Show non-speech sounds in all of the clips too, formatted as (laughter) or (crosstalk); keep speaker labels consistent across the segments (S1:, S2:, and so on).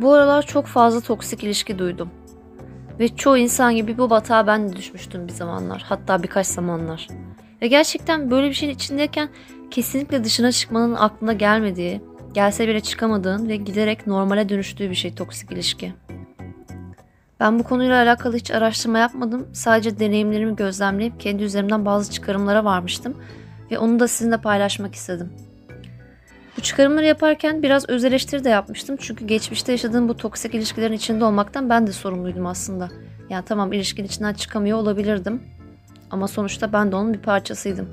S1: Bu aralar çok fazla toksik ilişki duydum. Ve çoğu insan gibi bu batağa ben de düşmüştüm bir zamanlar. Hatta birkaç zamanlar. Ve gerçekten böyle bir şeyin içindeyken kesinlikle dışına çıkmanın aklına gelmediği, gelse bile çıkamadığın ve giderek normale dönüştüğü bir şey toksik ilişki. Ben bu konuyla alakalı hiç araştırma yapmadım. Sadece deneyimlerimi gözlemleyip kendi üzerimden bazı çıkarımlara varmıştım ve onu da sizinle paylaşmak istedim. Bu çıkarımları yaparken biraz öz eleştiri de yapmıştım. Çünkü geçmişte yaşadığım bu toksik ilişkilerin içinde olmaktan ben de sorumluydum aslında. Yani tamam ilişkinin içinden çıkamıyor olabilirdim. Ama sonuçta ben de onun bir parçasıydım.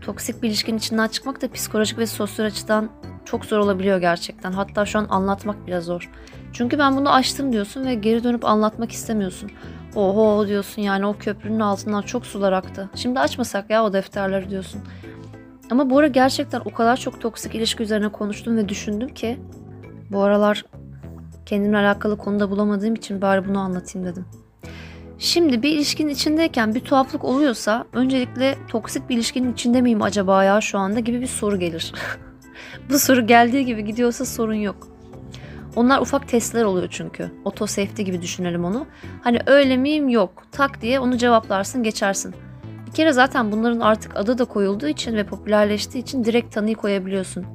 S1: Toksik bir ilişkinin içinden çıkmak da psikolojik ve sosyal açıdan çok zor olabiliyor gerçekten. Hatta şu an anlatmak bile zor. Çünkü ben bunu açtım diyorsun ve geri dönüp anlatmak istemiyorsun. Oho diyorsun yani o köprünün altından çok sular aktı. Şimdi açmasak ya o defterleri diyorsun. Ama bu ara gerçekten o kadar çok toksik ilişki üzerine konuştum ve düşündüm ki bu aralar kendimle alakalı konuda bulamadığım için bari bunu anlatayım dedim. Şimdi bir ilişkinin içindeyken bir tuhaflık oluyorsa öncelikle toksik bir ilişkinin içinde miyim acaba ya şu anda gibi bir soru gelir. (laughs) bu soru geldiği gibi gidiyorsa sorun yok. Onlar ufak testler oluyor çünkü. Auto safety gibi düşünelim onu. Hani öyle miyim yok. Tak diye onu cevaplarsın geçersin. Kere zaten bunların artık adı da koyulduğu için ve popülerleştiği için direkt tanıyı koyabiliyorsun.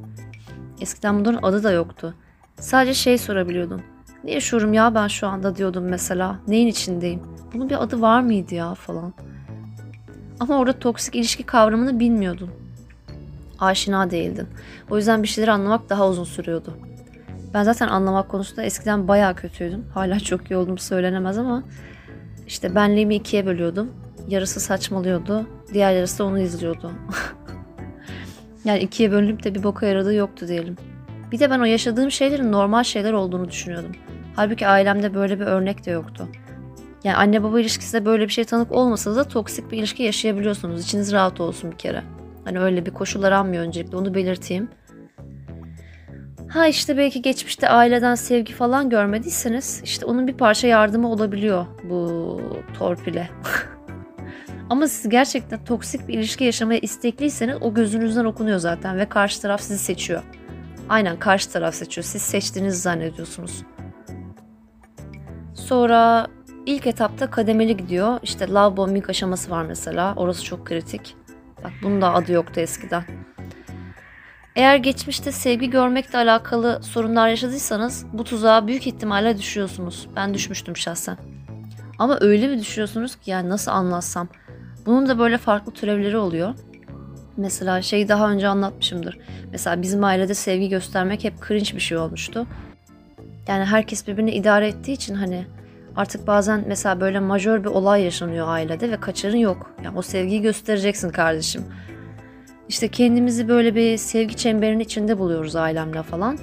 S1: Eskiden bunların adı da yoktu. Sadece şey sorabiliyordun. Ne yaşıyorum ya ben şu anda diyordum mesela. Neyin içindeyim? Bunun bir adı var mıydı ya falan. Ama orada toksik ilişki kavramını bilmiyordun. Aşina değildin. O yüzden bir şeyleri anlamak daha uzun sürüyordu. Ben zaten anlamak konusunda eskiden bayağı kötüydüm. Hala çok iyi olduğum söylenemez ama işte benliğimi ikiye bölüyordum. Yarısı saçmalıyordu, diğer yarısı onu izliyordu. (laughs) yani ikiye bölünüp de bir boka yaradığı yoktu diyelim. Bir de ben o yaşadığım şeylerin normal şeyler olduğunu düşünüyordum. Halbuki ailemde böyle bir örnek de yoktu. Yani anne baba ilişkisinde böyle bir şey tanık olmasa da toksik bir ilişki yaşayabiliyorsunuz. İçiniz rahat olsun bir kere. Hani öyle bir koşul aranmıyor öncelikle onu belirteyim. Ha işte belki geçmişte aileden sevgi falan görmediyseniz işte onun bir parça yardımı olabiliyor bu torpile. (laughs) Ama siz gerçekten toksik bir ilişki yaşamaya istekliyseniz o gözünüzden okunuyor zaten ve karşı taraf sizi seçiyor. Aynen karşı taraf seçiyor. Siz seçtiğinizi zannediyorsunuz. Sonra ilk etapta kademeli gidiyor. İşte love bombing aşaması var mesela. Orası çok kritik. Bak bunun da adı yoktu eskiden. Eğer geçmişte sevgi görmekle alakalı sorunlar yaşadıysanız bu tuzağa büyük ihtimalle düşüyorsunuz. Ben düşmüştüm şahsen. Ama öyle bir düşüyorsunuz ki yani nasıl anlatsam. Bunun da böyle farklı türevleri oluyor. Mesela şeyi daha önce anlatmışımdır. Mesela bizim ailede sevgi göstermek hep cringe bir şey olmuştu. Yani herkes birbirini idare ettiği için hani artık bazen mesela böyle majör bir olay yaşanıyor ailede ve kaçarın yok. Yani o sevgiyi göstereceksin kardeşim. İşte kendimizi böyle bir sevgi çemberinin içinde buluyoruz ailemle falan.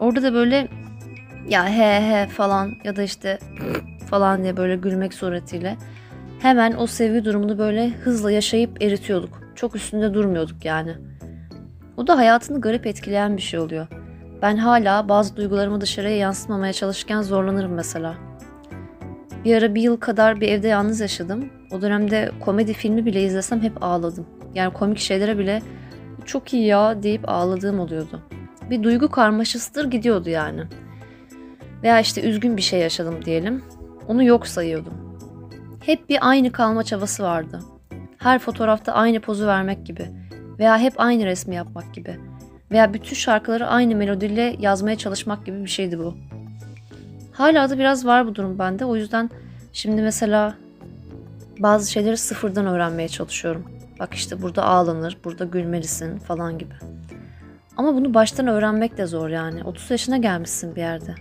S1: Orada da böyle ya he he falan ya da işte (laughs) falan diye böyle gülmek suretiyle hemen o sevgi durumunu böyle hızla yaşayıp eritiyorduk. Çok üstünde durmuyorduk yani. Bu da hayatını garip etkileyen bir şey oluyor. Ben hala bazı duygularımı dışarıya yansıtmamaya çalışırken zorlanırım mesela. Bir ara bir yıl kadar bir evde yalnız yaşadım. O dönemde komedi filmi bile izlesem hep ağladım. Yani komik şeylere bile çok iyi ya deyip ağladığım oluyordu. Bir duygu karmaşasıdır gidiyordu yani. Veya işte üzgün bir şey yaşadım diyelim. Onu yok sayıyordum. Hep bir aynı kalma çabası vardı. Her fotoğrafta aynı pozu vermek gibi. Veya hep aynı resmi yapmak gibi. Veya bütün şarkıları aynı melodiyle yazmaya çalışmak gibi bir şeydi bu. Hala da biraz var bu durum bende. O yüzden şimdi mesela bazı şeyleri sıfırdan öğrenmeye çalışıyorum. Bak işte burada ağlanır, burada gülmelisin falan gibi. Ama bunu baştan öğrenmek de zor yani. 30 yaşına gelmişsin bir yerde.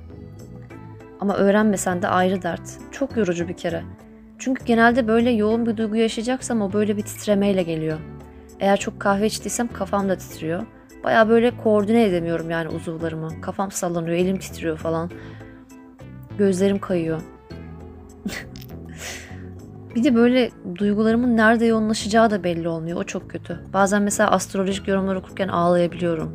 S1: Ama öğrenmesen de ayrı dert. Çok yorucu bir kere. Çünkü genelde böyle yoğun bir duygu yaşayacaksam o böyle bir titremeyle geliyor. Eğer çok kahve içtiysem kafam da titriyor. Baya böyle koordine edemiyorum yani uzuvlarımı. Kafam sallanıyor, elim titriyor falan. Gözlerim kayıyor. (laughs) bir de böyle duygularımın nerede yoğunlaşacağı da belli olmuyor. O çok kötü. Bazen mesela astrolojik yorumlar okurken ağlayabiliyorum.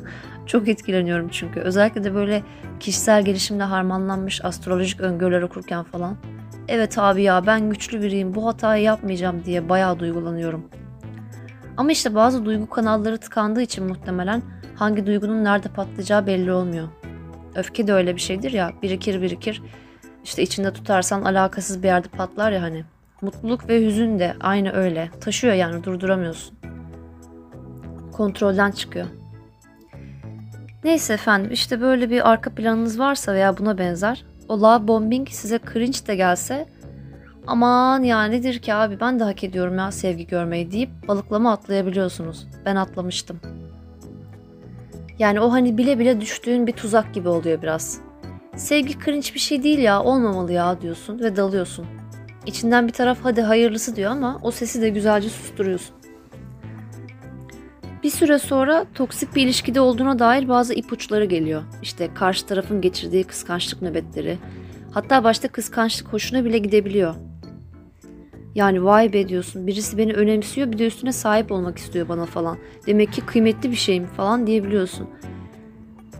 S1: (laughs) çok etkileniyorum çünkü. Özellikle de böyle kişisel gelişimle harmanlanmış astrolojik öngörüler okurken falan. Evet abi ya ben güçlü biriyim bu hatayı yapmayacağım diye bayağı duygulanıyorum. Ama işte bazı duygu kanalları tıkandığı için muhtemelen hangi duygunun nerede patlayacağı belli olmuyor. Öfke de öyle bir şeydir ya. Birikir birikir. İşte içinde tutarsan alakasız bir yerde patlar ya hani. Mutluluk ve hüzün de aynı öyle. Taşıyor yani durduramıyorsun. Kontrolden çıkıyor. Neyse efendim işte böyle bir arka planınız varsa veya buna benzer. O love bombing size cringe de gelse aman ya nedir ki abi ben de hak ediyorum ya sevgi görmeyi deyip balıklama atlayabiliyorsunuz. Ben atlamıştım. Yani o hani bile bile düştüğün bir tuzak gibi oluyor biraz. Sevgi cringe bir şey değil ya olmamalı ya diyorsun ve dalıyorsun. İçinden bir taraf hadi hayırlısı diyor ama o sesi de güzelce susturuyorsun. Bir süre sonra toksik bir ilişkide olduğuna dair bazı ipuçları geliyor. İşte karşı tarafın geçirdiği kıskançlık nöbetleri. Hatta başta kıskançlık hoşuna bile gidebiliyor. Yani vay be diyorsun birisi beni önemsiyor bir de üstüne sahip olmak istiyor bana falan. Demek ki kıymetli bir şeyim falan diyebiliyorsun.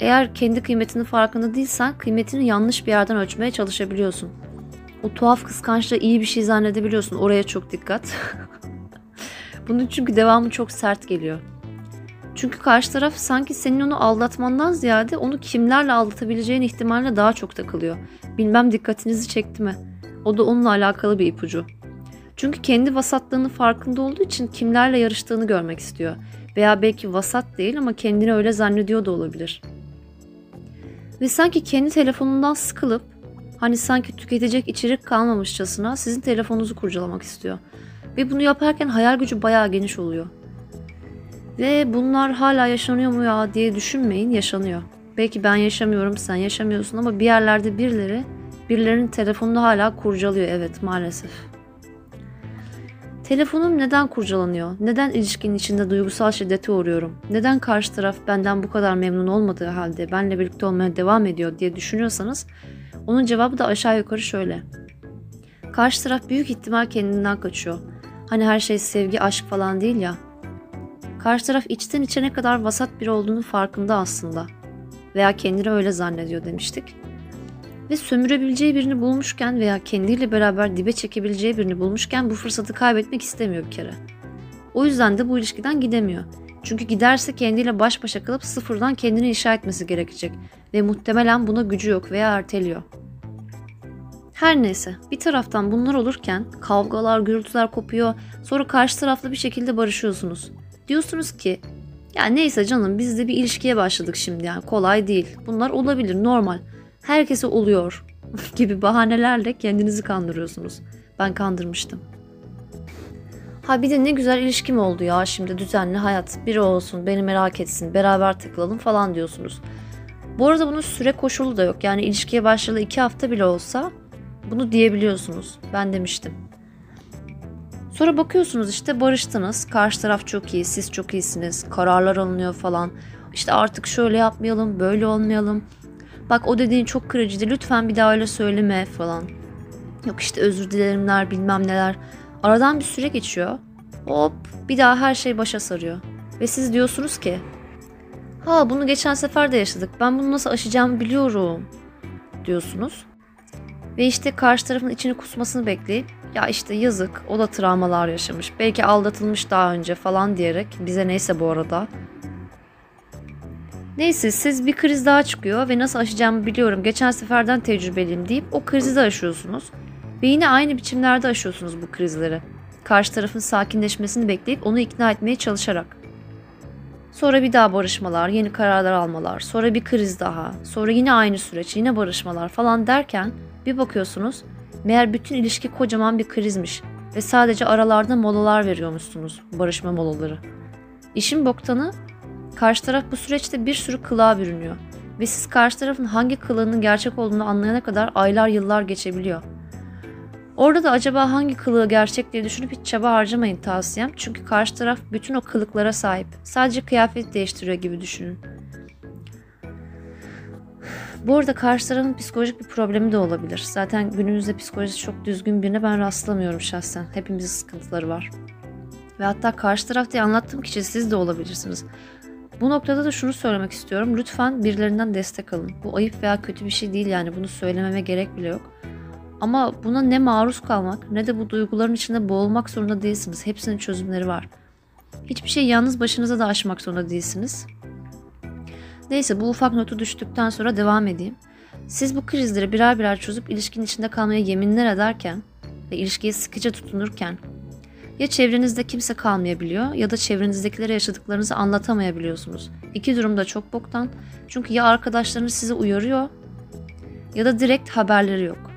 S1: Eğer kendi kıymetinin farkında değilsen kıymetini yanlış bir yerden ölçmeye çalışabiliyorsun. O tuhaf kıskançlığı iyi bir şey zannedebiliyorsun. Oraya çok dikkat. (laughs) Bunun çünkü devamı çok sert geliyor. Çünkü karşı taraf sanki senin onu aldatmandan ziyade onu kimlerle aldatabileceğin ihtimaline daha çok takılıyor. Bilmem dikkatinizi çekti mi? O da onunla alakalı bir ipucu. Çünkü kendi vasatlığının farkında olduğu için kimlerle yarıştığını görmek istiyor. Veya belki vasat değil ama kendini öyle zannediyor da olabilir. Ve sanki kendi telefonundan sıkılıp hani sanki tüketecek içerik kalmamışçasına sizin telefonunuzu kurcalamak istiyor. Ve bunu yaparken hayal gücü bayağı geniş oluyor. Ve bunlar hala yaşanıyor mu ya diye düşünmeyin yaşanıyor. Belki ben yaşamıyorum sen yaşamıyorsun ama bir yerlerde birileri birilerinin telefonunu hala kurcalıyor evet maalesef. Telefonum neden kurcalanıyor? Neden ilişkinin içinde duygusal şiddete uğruyorum? Neden karşı taraf benden bu kadar memnun olmadığı halde benle birlikte olmaya devam ediyor diye düşünüyorsanız onun cevabı da aşağı yukarı şöyle. Karşı taraf büyük ihtimal kendinden kaçıyor. Hani her şey sevgi, aşk falan değil ya. Karşı taraf içten içe ne kadar vasat biri olduğunu farkında aslında. Veya kendini öyle zannediyor demiştik. Ve sömürebileceği birini bulmuşken veya kendiyle beraber dibe çekebileceği birini bulmuşken bu fırsatı kaybetmek istemiyor bir kere. O yüzden de bu ilişkiden gidemiyor. Çünkü giderse kendiyle baş başa kalıp sıfırdan kendini inşa etmesi gerekecek ve muhtemelen buna gücü yok veya erteliyor. Her neyse bir taraftan bunlar olurken kavgalar, gürültüler kopuyor sonra karşı tarafla bir şekilde barışıyorsunuz. Diyorsunuz ki ya neyse canım biz de bir ilişkiye başladık şimdi yani kolay değil. Bunlar olabilir normal. Herkese oluyor (laughs) gibi bahanelerle kendinizi kandırıyorsunuz. Ben kandırmıştım. Ha bir de ne güzel ilişkim oldu ya şimdi düzenli hayat. Biri olsun, beni merak etsin, beraber takılalım falan diyorsunuz. Bu arada bunun süre koşulu da yok. Yani ilişkiye başlayalı iki hafta bile olsa bunu diyebiliyorsunuz. Ben demiştim. Sonra bakıyorsunuz işte barıştınız. Karşı taraf çok iyi, siz çok iyisiniz. Kararlar alınıyor falan. İşte artık şöyle yapmayalım, böyle olmayalım. Bak o dediğin çok kırıcıydı. Lütfen bir daha öyle söyleme falan. Yok işte özür dilerimler bilmem neler. Aradan bir süre geçiyor. Hop bir daha her şey başa sarıyor. Ve siz diyorsunuz ki Ha bunu geçen sefer de yaşadık. Ben bunu nasıl aşacağımı biliyorum diyorsunuz. Ve işte karşı tarafın içini kusmasını bekleyip ya işte yazık o da travmalar yaşamış. Belki aldatılmış daha önce falan diyerek bize neyse bu arada. Neyse siz bir kriz daha çıkıyor ve nasıl aşacağımı biliyorum. Geçen seferden tecrübeliyim deyip o krizi de aşıyorsunuz. Ve yine aynı biçimlerde aşıyorsunuz bu krizleri. Karşı tarafın sakinleşmesini bekleyip onu ikna etmeye çalışarak. Sonra bir daha barışmalar, yeni kararlar almalar, sonra bir kriz daha, sonra yine aynı süreç, yine barışmalar falan derken bir bakıyorsunuz meğer bütün ilişki kocaman bir krizmiş ve sadece aralarda molalar veriyormuşsunuz, barışma molaları. İşin boktanı karşı taraf bu süreçte bir sürü kılığa bürünüyor ve siz karşı tarafın hangi kılığının gerçek olduğunu anlayana kadar aylar yıllar geçebiliyor. Orada da acaba hangi kılığı gerçek diye düşünüp hiç çaba harcamayın tavsiyem. Çünkü karşı taraf bütün o kılıklara sahip. Sadece kıyafet değiştiriyor gibi düşünün. Bu arada karşı tarafın psikolojik bir problemi de olabilir. Zaten günümüzde psikolojisi çok düzgün birine ben rastlamıyorum şahsen. Hepimizin sıkıntıları var. Ve hatta karşı taraf diye anlattığım kişi siz de olabilirsiniz. Bu noktada da şunu söylemek istiyorum. Lütfen birilerinden destek alın. Bu ayıp veya kötü bir şey değil yani bunu söylememe gerek bile yok. Ama buna ne maruz kalmak ne de bu duyguların içinde boğulmak zorunda değilsiniz. Hepsinin çözümleri var. Hiçbir şey yalnız başınıza da aşmak zorunda değilsiniz. Neyse bu ufak notu düştükten sonra devam edeyim. Siz bu krizleri birer birer çözüp ilişkinin içinde kalmaya yeminler ederken ve ilişkiye sıkıca tutunurken ya çevrenizde kimse kalmayabiliyor ya da çevrenizdekilere yaşadıklarınızı anlatamayabiliyorsunuz. İki durum da çok boktan. Çünkü ya arkadaşlarınız sizi uyarıyor ya da direkt haberleri yok.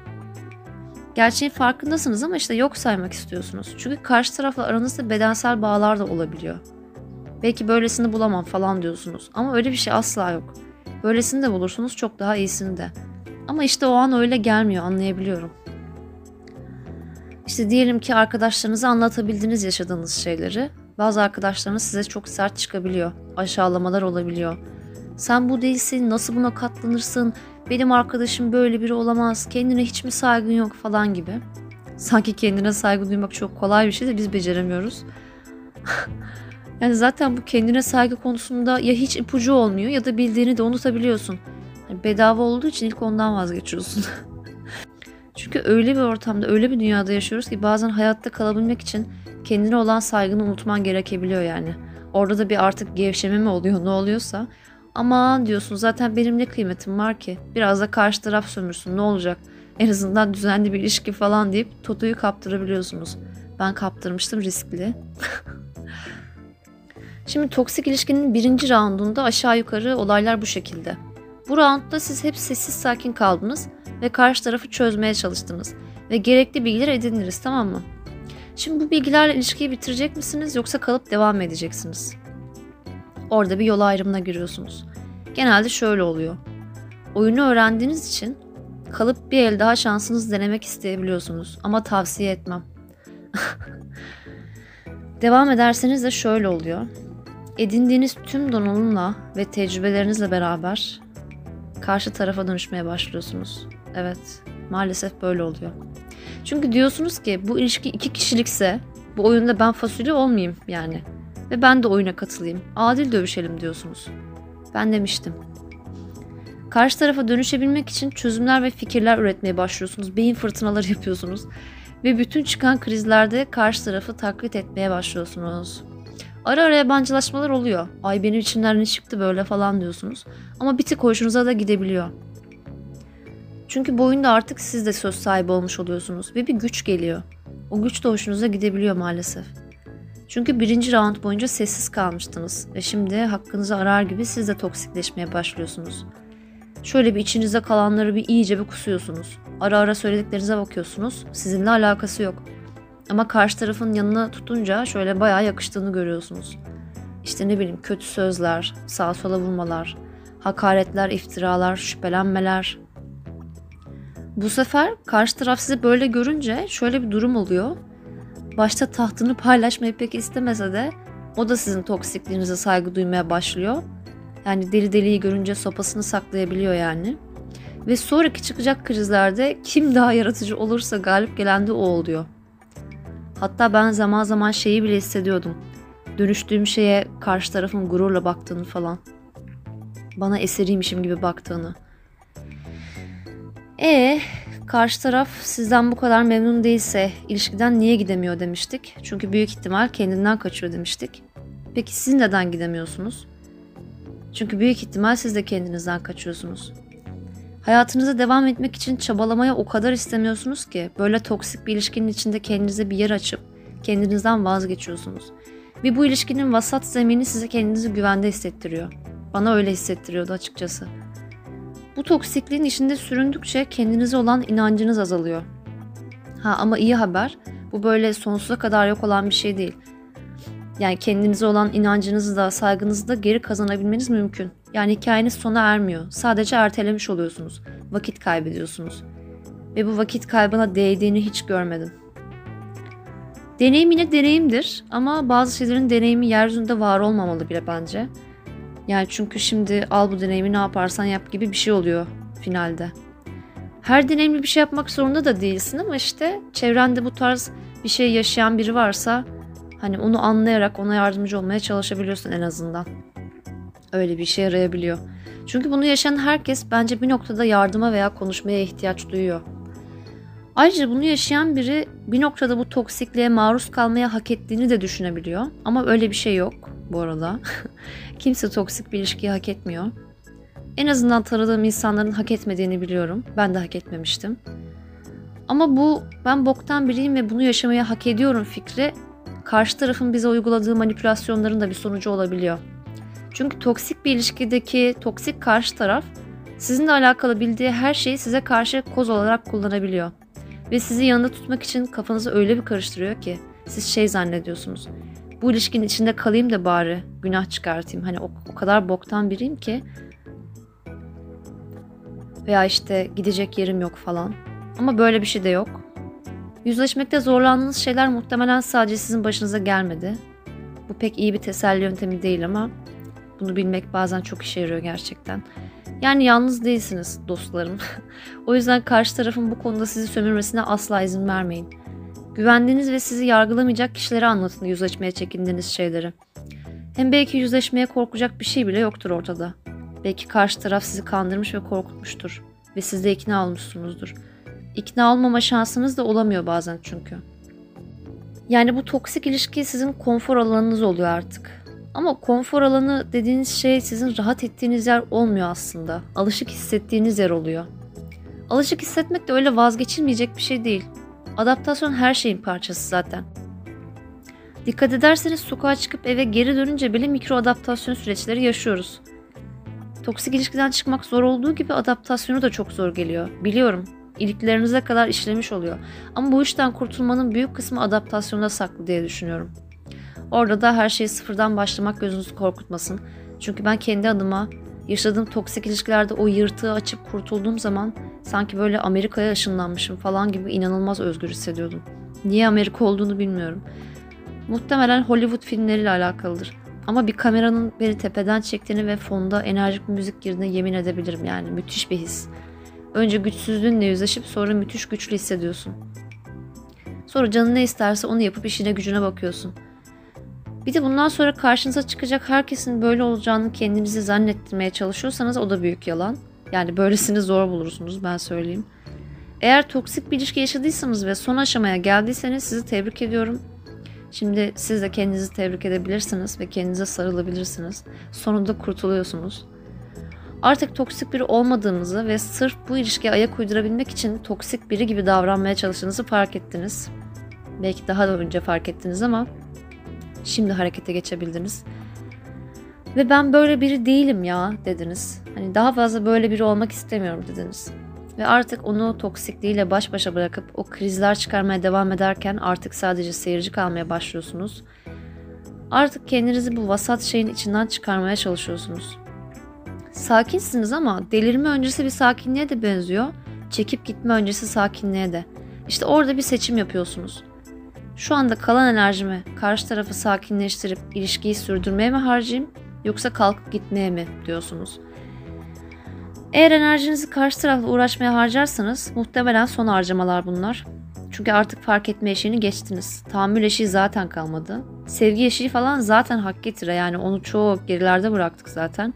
S1: Gerçeğin farkındasınız ama işte yok saymak istiyorsunuz. Çünkü karşı tarafla aranızda bedensel bağlar da olabiliyor. Belki böylesini bulamam falan diyorsunuz. Ama öyle bir şey asla yok. Böylesini de bulursunuz çok daha iyisini de. Ama işte o an öyle gelmiyor anlayabiliyorum. İşte diyelim ki arkadaşlarınıza anlatabildiniz yaşadığınız şeyleri. Bazı arkadaşlarınız size çok sert çıkabiliyor. Aşağılamalar olabiliyor. Sen bu değilsin, nasıl buna katlanırsın, benim arkadaşım böyle biri olamaz, kendine hiç mi saygın yok falan gibi. Sanki kendine saygı duymak çok kolay bir şey de biz beceremiyoruz. (laughs) yani zaten bu kendine saygı konusunda ya hiç ipucu olmuyor ya da bildiğini de unutabiliyorsun. Yani bedava olduğu için ilk ondan vazgeçiyorsun. (laughs) Çünkü öyle bir ortamda, öyle bir dünyada yaşıyoruz ki bazen hayatta kalabilmek için kendine olan saygını unutman gerekebiliyor yani. Orada da bir artık gevşeme mi oluyor, ne oluyorsa. Aman diyorsun zaten benim ne kıymetim var ki? Biraz da karşı taraf sömürsün ne olacak? En azından düzenli bir ilişki falan deyip Toto'yu kaptırabiliyorsunuz. Ben kaptırmıştım riskli. (laughs) Şimdi toksik ilişkinin birinci raundunda aşağı yukarı olaylar bu şekilde. Bu roundda siz hep sessiz sakin kaldınız ve karşı tarafı çözmeye çalıştınız. Ve gerekli bilgiler edindiniz tamam mı? Şimdi bu bilgilerle ilişkiyi bitirecek misiniz yoksa kalıp devam edeceksiniz? Orada bir yol ayrımına giriyorsunuz. Genelde şöyle oluyor. Oyunu öğrendiğiniz için kalıp bir el daha şansınız denemek isteyebiliyorsunuz ama tavsiye etmem. (laughs) Devam ederseniz de şöyle oluyor. Edindiğiniz tüm donanımla ve tecrübelerinizle beraber karşı tarafa dönüşmeye başlıyorsunuz. Evet, maalesef böyle oluyor. Çünkü diyorsunuz ki bu ilişki iki kişilikse bu oyunda ben fasulye olmayayım yani. Ve ben de oyuna katılayım. Adil dövüşelim diyorsunuz. Ben demiştim. Karşı tarafa dönüşebilmek için çözümler ve fikirler üretmeye başlıyorsunuz. Beyin fırtınaları yapıyorsunuz. Ve bütün çıkan krizlerde karşı tarafı taklit etmeye başlıyorsunuz. Ara ara yabancılaşmalar oluyor. Ay benim içimden ne çıktı böyle falan diyorsunuz. Ama bir tık hoşunuza da gidebiliyor. Çünkü bu oyunda artık siz de söz sahibi olmuş oluyorsunuz ve bir güç geliyor. O güç de hoşunuza gidebiliyor maalesef. Çünkü birinci round boyunca sessiz kalmıştınız ve şimdi hakkınızı arar gibi siz de toksikleşmeye başlıyorsunuz. Şöyle bir içinizde kalanları bir iyice bir kusuyorsunuz. Ara ara söylediklerinize bakıyorsunuz. Sizinle alakası yok. Ama karşı tarafın yanına tutunca şöyle bayağı yakıştığını görüyorsunuz. İşte ne bileyim kötü sözler, sağa sola vurmalar, hakaretler, iftiralar, şüphelenmeler. Bu sefer karşı taraf sizi böyle görünce şöyle bir durum oluyor başta tahtını paylaşmayı pek istemese de o da sizin toksikliğinize saygı duymaya başlıyor. Yani deli deliyi görünce sopasını saklayabiliyor yani. Ve sonraki çıkacak krizlerde kim daha yaratıcı olursa galip gelen de o oluyor. Hatta ben zaman zaman şeyi bile hissediyordum. Dönüştüğüm şeye karşı tarafın gururla baktığını falan. Bana eseriymişim gibi baktığını. E Karşı taraf sizden bu kadar memnun değilse ilişkiden niye gidemiyor demiştik. Çünkü büyük ihtimal kendinden kaçıyor demiştik. Peki siz neden gidemiyorsunuz? Çünkü büyük ihtimal siz de kendinizden kaçıyorsunuz. Hayatınıza devam etmek için çabalamaya o kadar istemiyorsunuz ki böyle toksik bir ilişkinin içinde kendinize bir yer açıp kendinizden vazgeçiyorsunuz. Ve bu ilişkinin vasat zemini size kendinizi güvende hissettiriyor. Bana öyle hissettiriyordu açıkçası. Bu toksikliğin içinde süründükçe kendinize olan inancınız azalıyor. Ha ama iyi haber bu böyle sonsuza kadar yok olan bir şey değil. Yani kendinize olan inancınızı da saygınızı da geri kazanabilmeniz mümkün. Yani hikayeniz sona ermiyor. Sadece ertelemiş oluyorsunuz. Vakit kaybediyorsunuz. Ve bu vakit kaybına değdiğini hiç görmedim. Deneyim yine deneyimdir ama bazı şeylerin deneyimi yeryüzünde var olmamalı bile bence. Yani çünkü şimdi al bu deneyimi ne yaparsan yap gibi bir şey oluyor finalde. Her deneyimli bir şey yapmak zorunda da değilsin ama işte çevrende bu tarz bir şey yaşayan biri varsa hani onu anlayarak ona yardımcı olmaya çalışabiliyorsun en azından. Öyle bir şey yarayabiliyor. Çünkü bunu yaşayan herkes bence bir noktada yardıma veya konuşmaya ihtiyaç duyuyor. Ayrıca bunu yaşayan biri bir noktada bu toksikliğe maruz kalmaya hak ettiğini de düşünebiliyor. Ama öyle bir şey yok bu arada. (laughs) Kimse toksik bir ilişkiyi hak etmiyor. En azından tanıdığım insanların hak etmediğini biliyorum. Ben de hak etmemiştim. Ama bu ben boktan biriyim ve bunu yaşamayı hak ediyorum fikri karşı tarafın bize uyguladığı manipülasyonların da bir sonucu olabiliyor. Çünkü toksik bir ilişkideki toksik karşı taraf sizinle alakalı bildiği her şeyi size karşı koz olarak kullanabiliyor. Ve sizi yanında tutmak için kafanızı öyle bir karıştırıyor ki siz şey zannediyorsunuz. Bu ilişkinin içinde kalayım da bari günah çıkartayım. Hani o, o kadar boktan biriyim ki veya işte gidecek yerim yok falan. Ama böyle bir şey de yok. Yüzleşmekte zorlandığınız şeyler muhtemelen sadece sizin başınıza gelmedi. Bu pek iyi bir teselli yöntemi değil ama bunu bilmek bazen çok işe yarıyor gerçekten. Yani yalnız değilsiniz dostlarım. (laughs) o yüzden karşı tarafın bu konuda sizi sömürmesine asla izin vermeyin. Güvendiğiniz ve sizi yargılamayacak kişilere anlatın yüzleşmeye çekindiğiniz şeyleri. Hem belki yüzleşmeye korkacak bir şey bile yoktur ortada. Belki karşı taraf sizi kandırmış ve korkutmuştur ve siz de ikna olmuşsunuzdur. İkna olmama şansınız da olamıyor bazen çünkü. Yani bu toksik ilişki sizin konfor alanınız oluyor artık. Ama konfor alanı dediğiniz şey sizin rahat ettiğiniz yer olmuyor aslında. Alışık hissettiğiniz yer oluyor. Alışık hissetmek de öyle vazgeçilmeyecek bir şey değil. Adaptasyon her şeyin parçası zaten. Dikkat ederseniz sokağa çıkıp eve geri dönünce bile mikro adaptasyon süreçleri yaşıyoruz. Toksik ilişkiden çıkmak zor olduğu gibi adaptasyonu da çok zor geliyor. Biliyorum. İliklerinize kadar işlemiş oluyor. Ama bu işten kurtulmanın büyük kısmı adaptasyonda saklı diye düşünüyorum. Orada da her şeyi sıfırdan başlamak gözünüzü korkutmasın. Çünkü ben kendi adıma yaşadığım toksik ilişkilerde o yırtığı açıp kurtulduğum zaman sanki böyle Amerika'ya ışınlanmışım falan gibi inanılmaz özgür hissediyordum. Niye Amerika olduğunu bilmiyorum. Muhtemelen Hollywood filmleriyle alakalıdır. Ama bir kameranın beni tepeden çektiğini ve fonda enerjik bir müzik girdiğine yemin edebilirim yani. Müthiş bir his. Önce güçsüzlüğünle yüzleşip sonra müthiş güçlü hissediyorsun. Sonra canın ne isterse onu yapıp işine gücüne bakıyorsun. Bir de bundan sonra karşınıza çıkacak herkesin böyle olacağını kendinizi zannettirmeye çalışıyorsanız o da büyük yalan. Yani böylesini zor bulursunuz ben söyleyeyim. Eğer toksik bir ilişki yaşadıysanız ve son aşamaya geldiyseniz sizi tebrik ediyorum. Şimdi siz de kendinizi tebrik edebilirsiniz ve kendinize sarılabilirsiniz. Sonunda kurtuluyorsunuz. Artık toksik biri olmadığınızı ve sırf bu ilişkiye ayak uydurabilmek için toksik biri gibi davranmaya çalıştığınızı fark ettiniz. Belki daha da önce fark ettiniz ama şimdi harekete geçebildiniz. Ve ben böyle biri değilim ya dediniz. Hani daha fazla böyle biri olmak istemiyorum dediniz. Ve artık onu toksikliğiyle baş başa bırakıp o krizler çıkarmaya devam ederken artık sadece seyirci kalmaya başlıyorsunuz. Artık kendinizi bu vasat şeyin içinden çıkarmaya çalışıyorsunuz. Sakinsiniz ama delirme öncesi bir sakinliğe de benziyor. Çekip gitme öncesi sakinliğe de. İşte orada bir seçim yapıyorsunuz. Şu anda kalan enerjimi karşı tarafı sakinleştirip ilişkiyi sürdürmeye mi harcayayım yoksa kalkıp gitmeye mi diyorsunuz. Eğer enerjinizi karşı tarafla uğraşmaya harcarsanız muhtemelen son harcamalar bunlar. Çünkü artık fark etme eşiğini geçtiniz. Tahammül eşiği zaten kalmadı. Sevgi eşiği falan zaten hak getire yani onu çoğu gerilerde bıraktık zaten.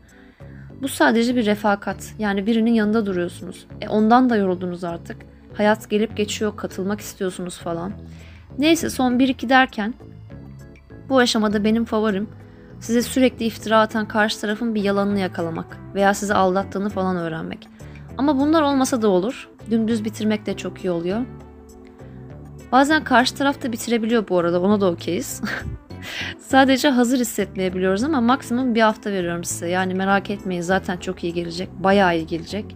S1: Bu sadece bir refakat. Yani birinin yanında duruyorsunuz. E ondan da yoruldunuz artık. Hayat gelip geçiyor, katılmak istiyorsunuz falan. Neyse son 1-2 derken bu aşamada benim favorim size sürekli iftira atan karşı tarafın bir yalanını yakalamak veya sizi aldattığını falan öğrenmek. Ama bunlar olmasa da olur. Dümdüz bitirmek de çok iyi oluyor. Bazen karşı taraf da bitirebiliyor bu arada ona da okeyiz. (laughs) Sadece hazır hissetmeyebiliyoruz ama maksimum bir hafta veriyorum size. Yani merak etmeyin zaten çok iyi gelecek. Bayağı iyi gelecek.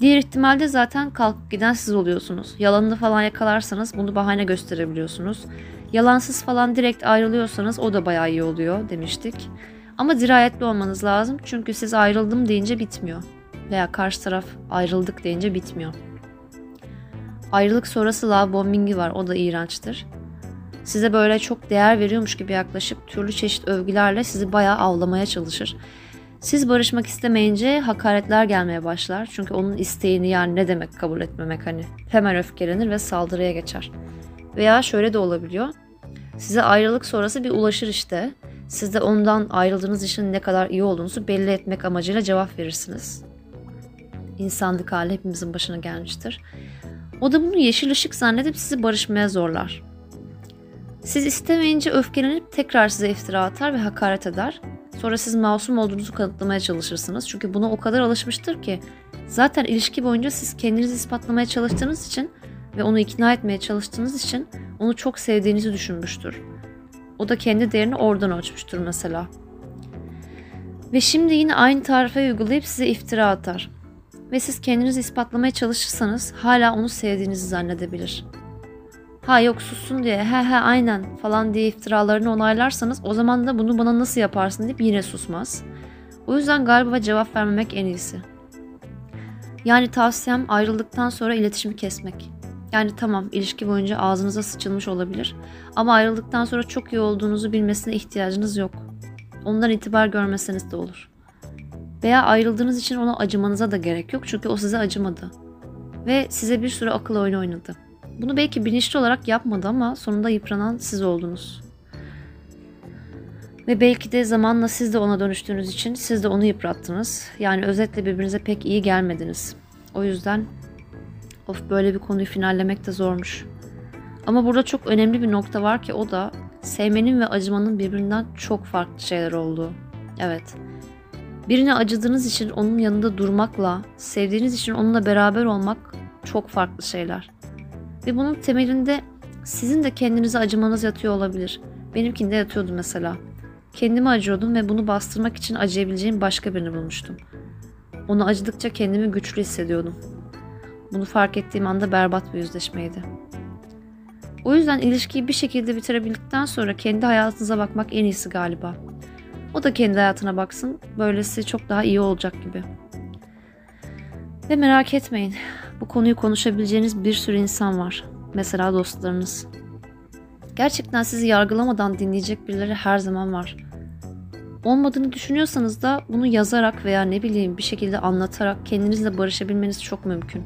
S1: Diğer ihtimalde zaten kalkıp giden siz oluyorsunuz. Yalanını falan yakalarsanız bunu bahane gösterebiliyorsunuz. Yalansız falan direkt ayrılıyorsanız o da bayağı iyi oluyor demiştik. Ama dirayetli olmanız lazım çünkü siz ayrıldım deyince bitmiyor. Veya karşı taraf ayrıldık deyince bitmiyor. Ayrılık sonrası love bombingi var o da iğrençtir. Size böyle çok değer veriyormuş gibi yaklaşıp türlü çeşit övgülerle sizi bayağı avlamaya çalışır. Siz barışmak istemeyince hakaretler gelmeye başlar. Çünkü onun isteğini yani ne demek kabul etmemek hani hemen öfkelenir ve saldırıya geçer. Veya şöyle de olabiliyor. Size ayrılık sonrası bir ulaşır işte. Siz de ondan ayrıldığınız için ne kadar iyi olduğunuzu belli etmek amacıyla cevap verirsiniz. İnsanlık hali hepimizin başına gelmiştir. O da bunu yeşil ışık zannedip sizi barışmaya zorlar. Siz istemeyince öfkelenip tekrar size iftira atar ve hakaret eder. Sonra siz masum olduğunuzu kanıtlamaya çalışırsınız. Çünkü buna o kadar alışmıştır ki zaten ilişki boyunca siz kendinizi ispatlamaya çalıştığınız için ve onu ikna etmeye çalıştığınız için onu çok sevdiğinizi düşünmüştür. O da kendi değerini oradan ölçmüştür mesela. Ve şimdi yine aynı tarife uygulayıp size iftira atar. Ve siz kendinizi ispatlamaya çalışırsanız hala onu sevdiğinizi zannedebilir. Ha yok sussun diye he he aynen falan diye iftiralarını onaylarsanız o zaman da bunu bana nasıl yaparsın deyip yine susmaz. O yüzden galiba cevap vermemek en iyisi. Yani tavsiyem ayrıldıktan sonra iletişimi kesmek. Yani tamam ilişki boyunca ağzınıza sıçılmış olabilir ama ayrıldıktan sonra çok iyi olduğunuzu bilmesine ihtiyacınız yok. Ondan itibar görmeseniz de olur. Veya ayrıldığınız için ona acımanıza da gerek yok çünkü o size acımadı. Ve size bir sürü akıl oyunu oynadı. Bunu belki bilinçli olarak yapmadı ama sonunda yıpranan siz oldunuz. Ve belki de zamanla siz de ona dönüştüğünüz için siz de onu yıprattınız. Yani özetle birbirinize pek iyi gelmediniz. O yüzden of böyle bir konuyu finallemek de zormuş. Ama burada çok önemli bir nokta var ki o da sevmenin ve acımanın birbirinden çok farklı şeyler olduğu. Evet. Birine acıdığınız için onun yanında durmakla, sevdiğiniz için onunla beraber olmak çok farklı şeyler. Ve bunun temelinde sizin de kendinize acımanız yatıyor olabilir. Benimkinde yatıyordu mesela. Kendime acıyordum ve bunu bastırmak için acıyabileceğim başka birini bulmuştum. Ona acıdıkça kendimi güçlü hissediyordum. Bunu fark ettiğim anda berbat bir yüzleşmeydi. O yüzden ilişkiyi bir şekilde bitirebildikten sonra kendi hayatınıza bakmak en iyisi galiba. O da kendi hayatına baksın. Böylesi çok daha iyi olacak gibi. Ve merak etmeyin. Bu konuyu konuşabileceğiniz bir sürü insan var. Mesela dostlarınız. Gerçekten sizi yargılamadan dinleyecek birileri her zaman var. Olmadığını düşünüyorsanız da bunu yazarak veya ne bileyim bir şekilde anlatarak kendinizle barışabilmeniz çok mümkün.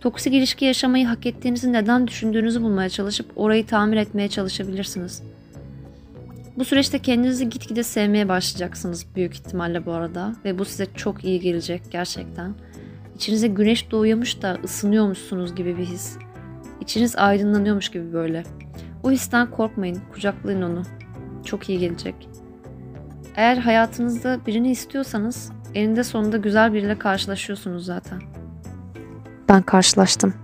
S1: Toksik ilişki yaşamayı hak ettiğinizi neden düşündüğünüzü bulmaya çalışıp orayı tamir etmeye çalışabilirsiniz. Bu süreçte kendinizi gitgide sevmeye başlayacaksınız büyük ihtimalle bu arada ve bu size çok iyi gelecek gerçekten. İçinize güneş doğuyormuş da ısınıyormuşsunuz gibi bir his. İçiniz aydınlanıyormuş gibi böyle. O histen korkmayın, kucaklayın onu. Çok iyi gelecek. Eğer hayatınızda birini istiyorsanız eninde sonunda güzel biriyle karşılaşıyorsunuz zaten. Ben karşılaştım.